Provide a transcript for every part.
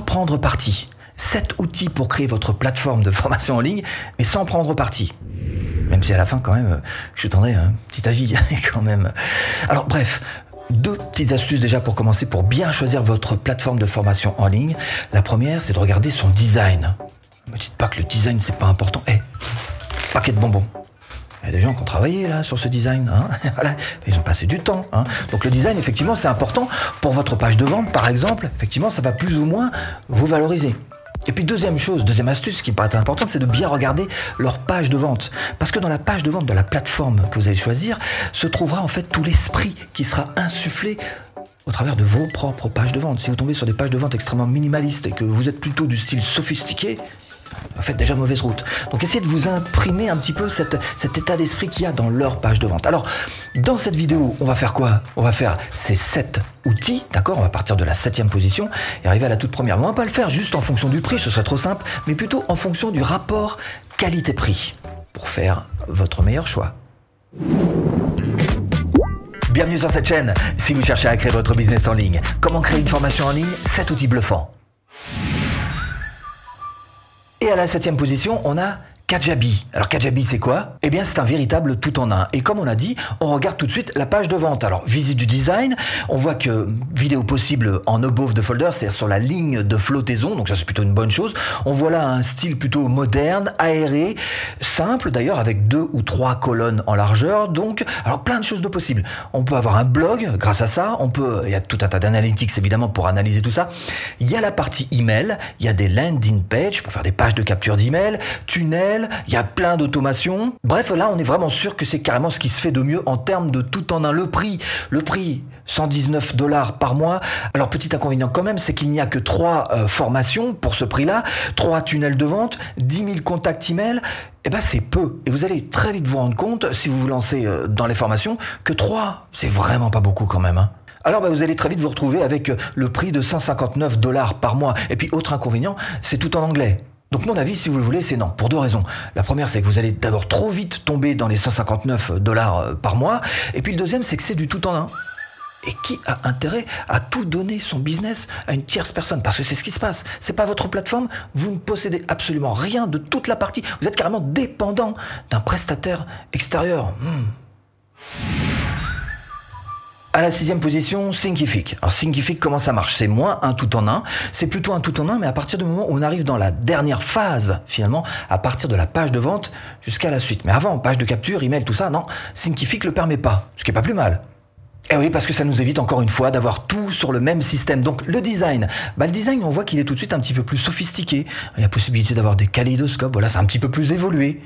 prendre parti. 7 outils pour créer votre plateforme de formation en ligne, mais sans prendre parti. Même si à la fin, quand même, je t'endrai un petit avis, quand même. Alors, bref, deux petites astuces déjà pour commencer, pour bien choisir votre plateforme de formation en ligne. La première, c'est de regarder son design. Ne me dites pas que le design, c'est pas important. Eh, paquet de bonbons. Il y a des gens qui ont travaillé là sur ce design, hein. ils ont passé du temps. Hein. Donc le design, effectivement, c'est important pour votre page de vente, par exemple. Effectivement, ça va plus ou moins vous valoriser. Et puis deuxième chose, deuxième astuce qui paraît importante, c'est de bien regarder leur page de vente. Parce que dans la page de vente de la plateforme que vous allez choisir, se trouvera en fait tout l'esprit qui sera insufflé au travers de vos propres pages de vente. Si vous tombez sur des pages de vente extrêmement minimalistes et que vous êtes plutôt du style sophistiqué, vous faites déjà mauvaise route. Donc essayez de vous imprimer un petit peu cet état d'esprit qu'il y a dans leur page de vente. Alors, dans cette vidéo, on va faire quoi? On va faire ces sept outils, d'accord? On va partir de la septième position et arriver à la toute première. on va pas le faire juste en fonction du prix, ce serait trop simple, mais plutôt en fonction du rapport qualité-prix pour faire votre meilleur choix. Bienvenue sur cette chaîne. Si vous cherchez à créer votre business en ligne, comment créer une formation en ligne, cet outil bluffant. Et à la septième position, on a Kajabi. Alors Kajabi, c'est quoi? Eh bien, c'est un véritable tout en un. Et comme on a dit, on regarde tout de suite la page de vente. Alors, visite du design, on voit que vidéo possible en above de folder, c'est-à-dire sur la ligne de flottaison, donc ça c'est plutôt une bonne chose. On voit là un style plutôt moderne, aéré, simple d'ailleurs, avec deux ou trois colonnes en largeur. Donc, alors plein de choses de possibles. On peut avoir un blog grâce à ça. On peut, il y a tout un tas d'analytics évidemment pour analyser tout ça. Il y a la partie email, il y a des landing pages pour faire des pages de capture d'email, il y a plein d'automations. Bref, là, on est vraiment sûr que c'est carrément ce qui se fait de mieux en termes de tout en un. Le prix, le prix, 119 dollars par mois. Alors, petit inconvénient quand même, c'est qu'il n'y a que trois euh, formations pour ce prix-là, trois tunnels de vente, 10 000 contacts email. Eh ben, c'est peu. Et vous allez très vite vous rendre compte, si vous vous lancez euh, dans les formations, que trois, c'est vraiment pas beaucoup quand même. Hein. Alors bah, vous allez très vite vous retrouver avec euh, le prix de 159 dollars par mois. Et puis autre inconvénient, c'est tout en anglais. Donc mon avis, si vous le voulez, c'est non, pour deux raisons. La première, c'est que vous allez d'abord trop vite tomber dans les 159 dollars euh, par mois, et puis le deuxième, c'est que c'est du tout en un. Et qui a intérêt à tout donner son business à une tierce personne? Parce que c'est ce qui se passe. C'est pas votre plateforme. Vous ne possédez absolument rien de toute la partie. Vous êtes carrément dépendant d'un prestataire extérieur. Hmm. À la sixième position, Thinkific. Alors Thinkific, comment ça marche? C'est moins un tout en un, c'est plutôt un tout en un, mais à partir du moment où on arrive dans la dernière phase, finalement, à partir de la page de vente jusqu'à la suite. Mais avant, page de capture, email, tout ça, non, Thinkific le permet pas, ce qui est pas plus mal. Eh oui, parce que ça nous évite encore une fois d'avoir tout sur le même système. Donc le design, bah, le design, on voit qu'il est tout de suite un petit peu plus sophistiqué. Il y a possibilité d'avoir des kaléidoscopes, voilà, c'est un petit peu plus évolué.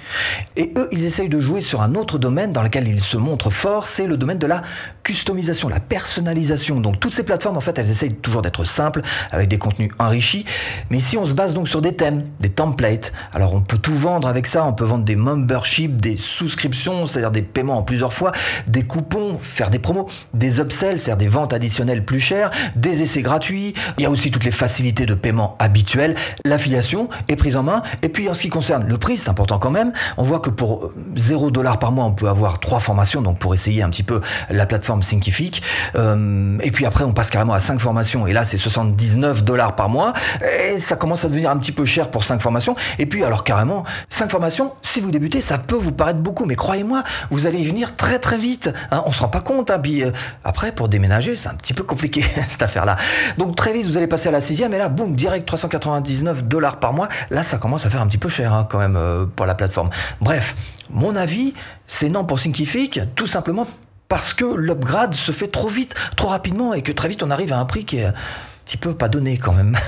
Et eux, ils essayent de jouer sur un autre domaine dans lequel ils se montrent forts, c'est le domaine de la customisation, la personnalisation. Donc toutes ces plateformes, en fait, elles essayent toujours d'être simples, avec des contenus enrichis. Mais ici, on se base donc sur des thèmes, des templates. Alors on peut tout vendre avec ça, on peut vendre des memberships, des souscriptions, c'est-à-dire des paiements en plusieurs fois, des coupons, faire des promos des upsells, c'est-à-dire des ventes additionnelles plus chères, des essais gratuits, il y a aussi toutes les facilités de paiement habituelles, l'affiliation est prise en main, et puis en ce qui concerne le prix, c'est important quand même, on voit que pour 0 dollars par mois, on peut avoir trois formations, donc pour essayer un petit peu la plateforme Thinkific, euh, et puis après on passe carrément à 5 formations, et là c'est 79 dollars par mois, et ça commence à devenir un petit peu cher pour 5 formations, et puis alors carrément, 5 formations, si vous débutez, ça peut vous paraître beaucoup, mais croyez-moi, vous allez y venir très très vite, hein, on se rend pas compte, hein, euh, après, pour déménager, c'est un petit peu compliqué, cette affaire-là. Donc très vite, vous allez passer à la sixième, et là, boum, direct 399 dollars par mois. Là, ça commence à faire un petit peu cher, hein, quand même, euh, pour la plateforme. Bref, mon avis, c'est non pour Thinkific, tout simplement parce que l'upgrade se fait trop vite, trop rapidement, et que très vite, on arrive à un prix qui est un petit peu pas donné, quand même.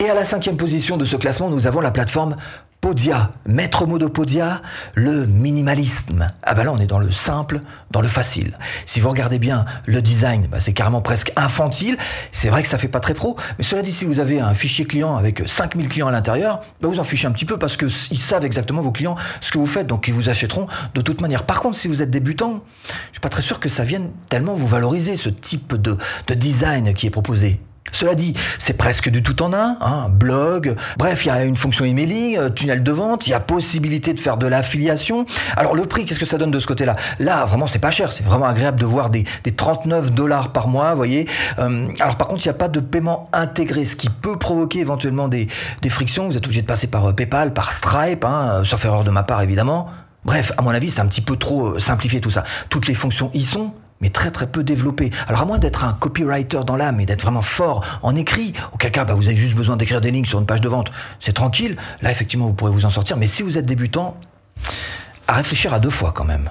Et à la cinquième position de ce classement, nous avons la plateforme Podia, maître mot de Podia, le minimalisme. Ah bah là on est dans le simple, dans le facile. Si vous regardez bien le design, bah c'est carrément presque infantile. C'est vrai que ça fait pas très pro, mais cela dit si vous avez un fichier client avec 5000 clients à l'intérieur, bah vous en fichez un petit peu parce que ils savent exactement vos clients ce que vous faites, donc ils vous achèteront de toute manière. Par contre, si vous êtes débutant, je suis pas très sûr que ça vienne tellement vous valoriser ce type de design qui est proposé. Cela dit, c'est presque du tout en un, hein, blog, bref, il y a une fonction emailing, euh, tunnel de vente, il y a possibilité de faire de l'affiliation. Alors le prix, qu'est-ce que ça donne de ce côté-là? Là, vraiment, c'est pas cher, c'est vraiment agréable de voir des, 39 dollars par mois, vous voyez. Euh, alors par contre, il n'y a pas de paiement intégré, ce qui peut provoquer éventuellement des, frictions. Vous êtes obligé de passer par euh, PayPal, par Stripe, hein, sauf erreur de ma part évidemment. Bref, à mon avis, c'est un petit peu trop simplifié tout ça. Toutes les fonctions y sont, mais très très peu développé. Alors à moins d'être un copywriter dans l'âme et d'être vraiment fort en écrit, auquel cas bah, vous avez juste besoin d'écrire des lignes sur une page de vente, c'est tranquille, là effectivement vous pourrez vous en sortir, mais si vous êtes débutant, à réfléchir à deux fois quand même.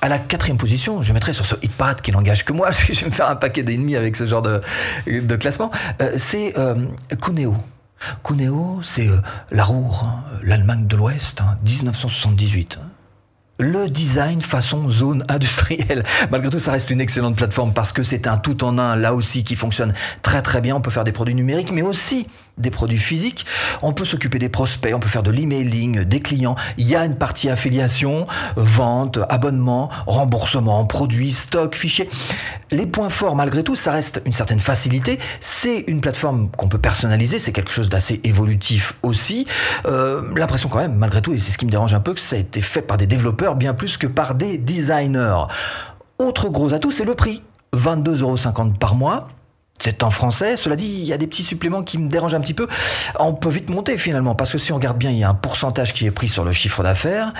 À la quatrième position, je mettrai sur ce hitpad qui n'engage que moi, parce que je vais me faire un paquet d'ennemis avec ce genre de, classement, euh, c'est euh, Cuneo. Cuneo, c'est euh, la Roure, hein, l'Allemagne de l'Ouest, 1978. Le design façon zone industrielle. Malgré tout, ça reste une excellente plateforme parce que c'est un tout en un là aussi qui fonctionne très très bien. On peut faire des produits numériques, mais aussi des produits physiques. On peut s'occuper des prospects, on peut faire de l'emailing, des clients. Il y a une partie affiliation, vente, abonnement, remboursement, produits, stock, fichiers. Les points forts, malgré tout, ça reste une certaine facilité. C'est une plateforme qu'on peut personnaliser, c'est quelque chose d'assez évolutif aussi. Euh, L'impression quand même, malgré tout, et c'est ce qui me dérange un peu, que ça a été fait par des développeurs bien plus que par des designers. Autre gros atout, c'est le prix. 22,50€ par mois. C'est en français. Cela dit, il y a des petits suppléments qui me dérangent un petit peu. On peut vite monter finalement, parce que si on regarde bien, il y a un pourcentage qui est pris sur le chiffre d'affaires.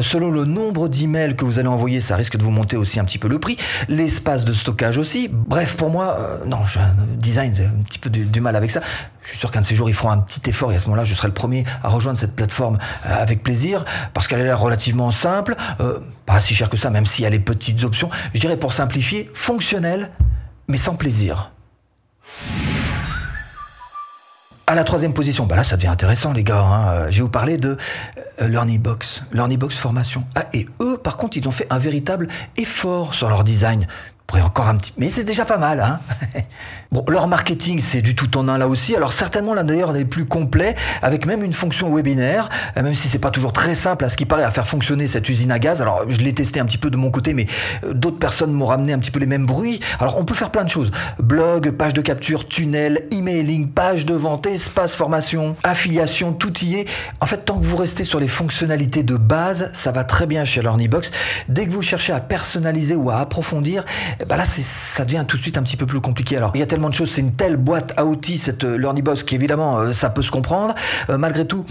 Selon le nombre d'emails que vous allez envoyer, ça risque de vous monter aussi un petit peu le prix. L'espace de stockage aussi. Bref, pour moi, euh, non, un design, j'ai un petit peu du, mal avec ça. Je suis sûr qu'un de ces jours, ils feront un petit effort et à ce moment-là, je serai le premier à rejoindre cette plateforme euh, avec plaisir, parce qu'elle l'air relativement simple, euh, pas si cher que ça, même s'il y a les petites options. Je dirais pour simplifier, fonctionnel, mais sans plaisir. À la troisième position, bah là ça devient intéressant les gars, hein. Je vais vous parler de euh, LearnyBox, LearnyBox Formation. Ah, et eux par contre ils ont fait un véritable effort sur leur design encore un petit, mais c'est déjà pas mal, hein. bon, leur marketing, c'est du tout en un là aussi. Alors certainement l'un d'ailleurs des plus complets, avec même une fonction webinaire, euh, même si c'est pas toujours très simple à ce qui paraît à faire fonctionner cette usine à gaz. Alors je l'ai testé un petit peu de mon côté, mais euh, d'autres personnes m'ont ramené un petit peu les mêmes bruits. Alors on peut faire plein de choses blog, page de capture, tunnel, emailing, page de vente, espace formation, affiliation, tout y est. En fait, tant que vous restez sur les fonctionnalités de base, ça va très bien chez LearnyBox. Dès que vous cherchez à personnaliser ou à approfondir, bah là, ça devient tout de suite un petit peu plus compliqué. Alors, il y a tellement de choses, c'est une telle boîte à outils, cette euh, LearnyBox, qui évidemment, euh, ça peut se comprendre. Euh, malgré tout,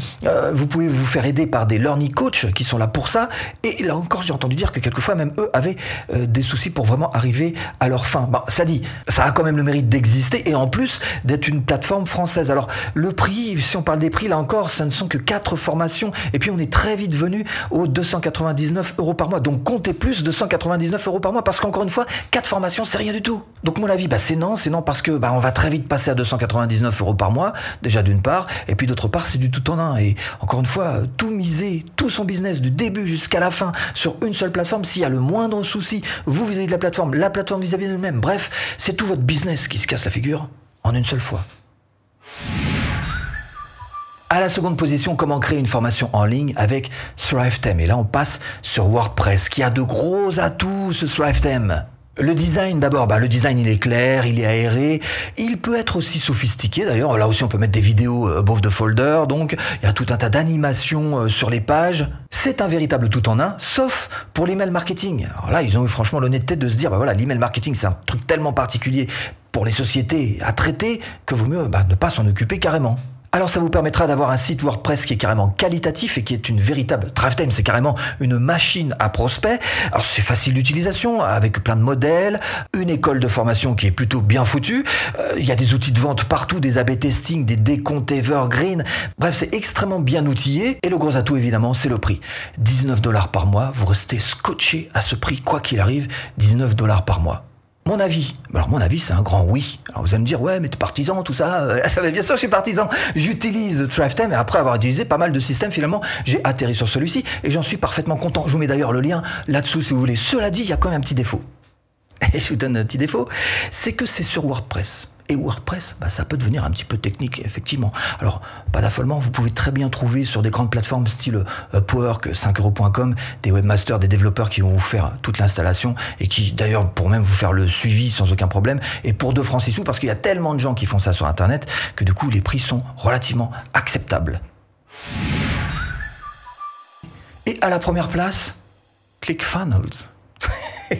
vous pouvez vous faire aider par des Learning Coach qui sont là pour ça. Et là encore, j'ai entendu dire que quelquefois, même eux avaient des soucis pour vraiment arriver à leur fin. Bon, ça dit, ça a quand même le mérite d'exister et en plus d'être une plateforme française. Alors, le prix, si on parle des prix, là encore, ça ne sont que quatre formations. Et puis, on est très vite venu aux 299 euros par mois. Donc, comptez plus, 299 euros par mois, parce qu'encore une fois, formation, c'est rien du tout. Donc mon avis, bah, c'est non, c'est non parce que bah, on va très vite passer à 299 euros par mois, déjà d'une part, et puis d'autre part, c'est du tout en un. Et encore une fois, tout miser, tout son business du début jusqu'à la fin sur une seule plateforme, s'il y a le moindre souci, vous vis de la plateforme, la plateforme vis-à-vis d'elle-même. Bref, c'est tout votre business qui se casse la figure en une seule fois. À la seconde position, comment créer une formation en ligne avec ThriveThem. Et là, on passe sur WordPress, qui a de gros atouts, ce ThriveThem. Le design d'abord, bah, le design il est clair, il est aéré, il peut être aussi sophistiqué d'ailleurs, là aussi on peut mettre des vidéos euh, above the folder, donc il y a tout un tas d'animations euh, sur les pages. C'est un véritable tout en un, sauf pour l'email marketing. Alors là ils ont eu franchement l'honnêteté de se dire, bah voilà, l'email marketing c'est un truc tellement particulier pour les sociétés à traiter que vaut mieux bah, ne pas s'en occuper carrément. Alors ça vous permettra d'avoir un site WordPress qui est carrément qualitatif et qui est une véritable time, c'est carrément une machine à prospect. Alors c'est facile d'utilisation avec plein de modèles, une école de formation qui est plutôt bien foutue. Euh, il y a des outils de vente partout, des AB testing, des décomptes evergreen. Bref, c'est extrêmement bien outillé et le gros atout évidemment, c'est le prix. 19 dollars par mois, vous restez scotché à ce prix quoi qu'il arrive, 19 dollars par mois. Mon avis, alors mon avis c'est un grand oui. Alors vous allez me dire ouais mais t'es partisan tout ça. bien sûr je suis partisan. J'utilise ThriveTime et après avoir utilisé pas mal de systèmes finalement j'ai atterri sur celui-ci et j'en suis parfaitement content. Je vous mets d'ailleurs le lien là-dessous si vous voulez. Cela dit il y a quand même un petit défaut. Et je vous donne un petit défaut, c'est que c'est sur WordPress. Et WordPress, bah, ça peut devenir un petit peu technique, effectivement. Alors, pas d'affolement, vous pouvez très bien trouver sur des grandes plateformes style euh, Powerk, 5euros.com, des webmasters, des développeurs qui vont vous faire toute l'installation et qui, d'ailleurs, pour même vous faire le suivi sans aucun problème. Et pour 2 francs 6 sous, parce qu'il y a tellement de gens qui font ça sur Internet que du coup, les prix sont relativement acceptables. Et à la première place, ClickFunnels.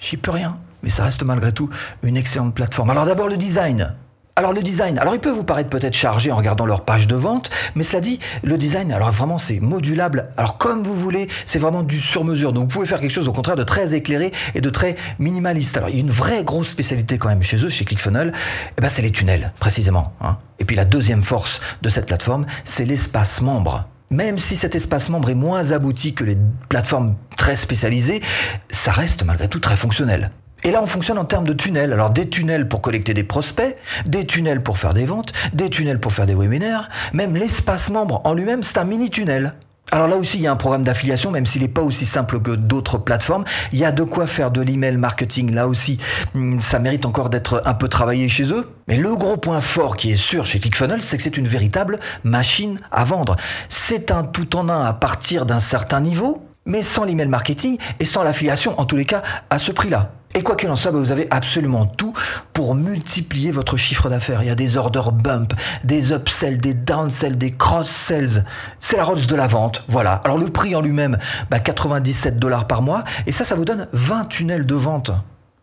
J'y peux rien, mais ça reste malgré tout une excellente plateforme. Alors d'abord le design. Alors le design, alors il peut vous paraître peut-être chargé en regardant leur page de vente, mais cela dit, le design, alors vraiment c'est modulable, alors comme vous voulez, c'est vraiment du sur-mesure. Donc vous pouvez faire quelque chose au contraire de très éclairé et de très minimaliste. Alors il y a une vraie grosse spécialité quand même chez eux, chez ClickFunnels, eh ben, c'est les tunnels précisément. Hein. Et puis la deuxième force de cette plateforme, c'est l'espace membre. Même si cet espace membre est moins abouti que les plateformes très spécialisées, ça reste malgré tout très fonctionnel. Et là, on fonctionne en termes de tunnels. Alors, des tunnels pour collecter des prospects, des tunnels pour faire des ventes, des tunnels pour faire des webinaires. Même l'espace membre en lui-même, c'est un mini-tunnel. Alors là aussi, il y a un programme d'affiliation, même s'il n'est pas aussi simple que d'autres plateformes. Il y a de quoi faire de l'email marketing. Là aussi, hmm, ça mérite encore d'être un peu travaillé chez eux. Mais le gros point fort qui est sûr chez ClickFunnels, c'est que c'est une véritable machine à vendre. C'est un tout en un à partir d'un certain niveau, mais sans l'email marketing et sans l'affiliation, en tous les cas, à ce prix-là. Et quoi qu'il en soit, bah, vous avez absolument tout pour multiplier votre chiffre d'affaires. Il y a des orders bump, des upsells, des downsells, des cross-sells. C'est la Rolls de la vente. Voilà. Alors le prix en lui-même, 97 bah, dollars par mois. Et ça, ça vous donne 20 tunnels de vente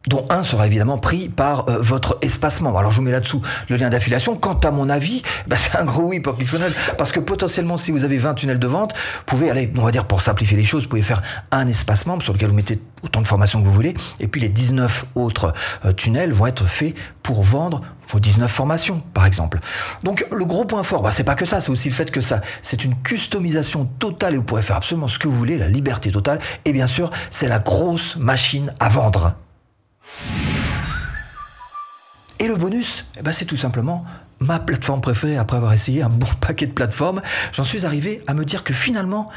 dont un sera évidemment pris par euh, votre espacement. Alors je vous mets là-dessous le lien d'affiliation. Quant à mon avis, bah, c'est un gros oui pour ClickFunnels parce que potentiellement si vous avez 20 tunnels de vente, vous pouvez aller, on va dire pour simplifier les choses, vous pouvez faire un espacement sur lequel vous mettez autant de formations que vous voulez et puis les 19 autres euh, tunnels vont être faits pour vendre vos 19 formations par exemple. Donc le gros point fort, bah, c'est pas que ça, c'est aussi le fait que ça, c'est une customisation totale et vous pourrez faire absolument ce que vous voulez, la liberté totale et bien sûr, c'est la grosse machine à vendre. Et le bonus, eh ben c'est tout simplement ma plateforme préférée après avoir essayé un bon paquet de plateformes. J'en suis arrivé à me dire que finalement,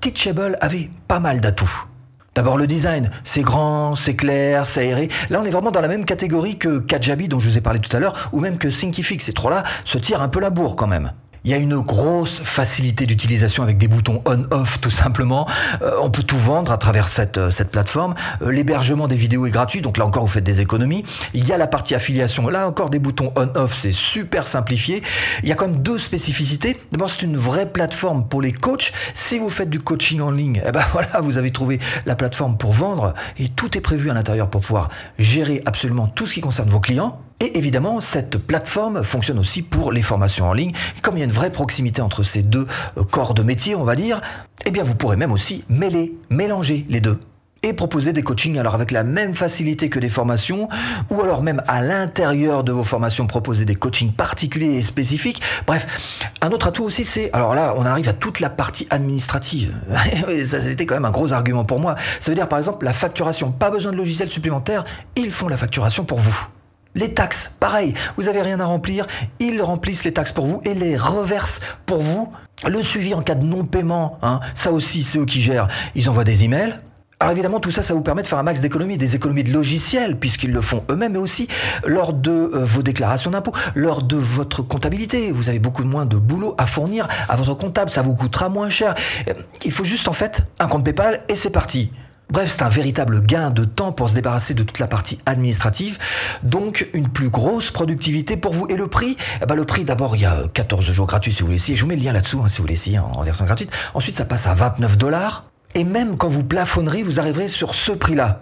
Teachable avait pas mal d'atouts. D'abord le design, c'est grand, c'est clair, c'est aéré. Là on est vraiment dans la même catégorie que Kajabi dont je vous ai parlé tout à l'heure, ou même que Thinkific. Ces trois-là se tirent un peu la bourre quand même. Il y a une grosse facilité d'utilisation avec des boutons on-off tout simplement. Euh, on peut tout vendre à travers cette, euh, plateforme. Euh, l'hébergement des vidéos est gratuit, donc là encore vous faites des économies. Il y a la partie affiliation, là encore des boutons on-off, c'est super simplifié. Il y a quand même deux spécificités. D'abord c'est une vraie plateforme pour les coachs. Si vous faites du coaching en ligne, eh ben voilà, vous avez trouvé la plateforme pour vendre et tout est prévu à l'intérieur pour pouvoir gérer absolument tout ce qui concerne vos clients. Et évidemment, cette plateforme fonctionne aussi pour les formations en ligne. Comme il y a une vraie proximité entre ces deux euh, corps de métier, on va dire, eh bien vous pourrez même aussi mêler, mélanger les deux et proposer des coachings alors avec la même facilité que des formations ou alors même à l'intérieur de vos formations proposer des coachings particuliers et spécifiques. Bref, un autre atout aussi c'est alors là on arrive à toute la partie administrative. Ça c'était quand même un gros argument pour moi. Ça veut dire par exemple la facturation, pas besoin de logiciel supplémentaire, ils font la facturation pour vous. Les taxes, pareil, vous avez rien à remplir, ils remplissent les taxes pour vous et les reversent pour vous. Le suivi en cas de non-paiement, hein, ça aussi c'est eux qui gèrent. Ils envoient des emails, alors évidemment, tout ça, ça vous permet de faire un max d'économies, des économies de logiciels, puisqu'ils le font eux-mêmes, mais aussi lors de euh, vos déclarations d'impôts, lors de votre comptabilité. Vous avez beaucoup moins de boulot à fournir à votre comptable, ça vous coûtera moins cher. Euh, il faut juste en fait un compte PayPal et c'est parti. Bref, c'est un véritable gain de temps pour se débarrasser de toute la partie administrative, donc une plus grosse productivité pour vous. Et le prix? Eh ben Le prix, d'abord, il y a 14 jours gratuits si vous voulez. Je vous mets le lien là-dessous hein, si vous voulez essayer en version gratuite. Ensuite, ça passe à 29 dollars. Et même quand vous plafonnerez, vous arriverez sur ce prix-là.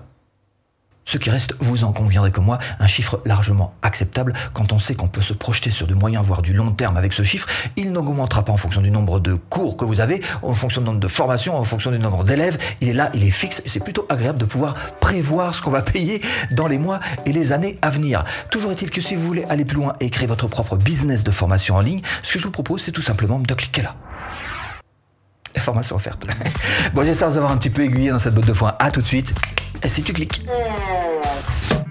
Ce qui reste, vous en conviendrez comme moi, un chiffre largement acceptable quand on sait qu'on peut se projeter sur du moyen voire du long terme avec ce chiffre. Il n'augmentera pas en fonction du nombre de cours que vous avez, en fonction du nombre de formations, en fonction du nombre d'élèves. Il est là, il est fixe c'est plutôt agréable de pouvoir prévoir ce qu'on va payer dans les mois et les années à venir. Toujours est-il que si vous voulez aller plus loin et créer votre propre business de formation en ligne, ce que je vous propose, c'est tout simplement de cliquer là les formations offertes. bon, j'espère vous avoir un petit peu aiguillé dans cette botte de foin. À tout de suite. Et si tu cliques. Yes.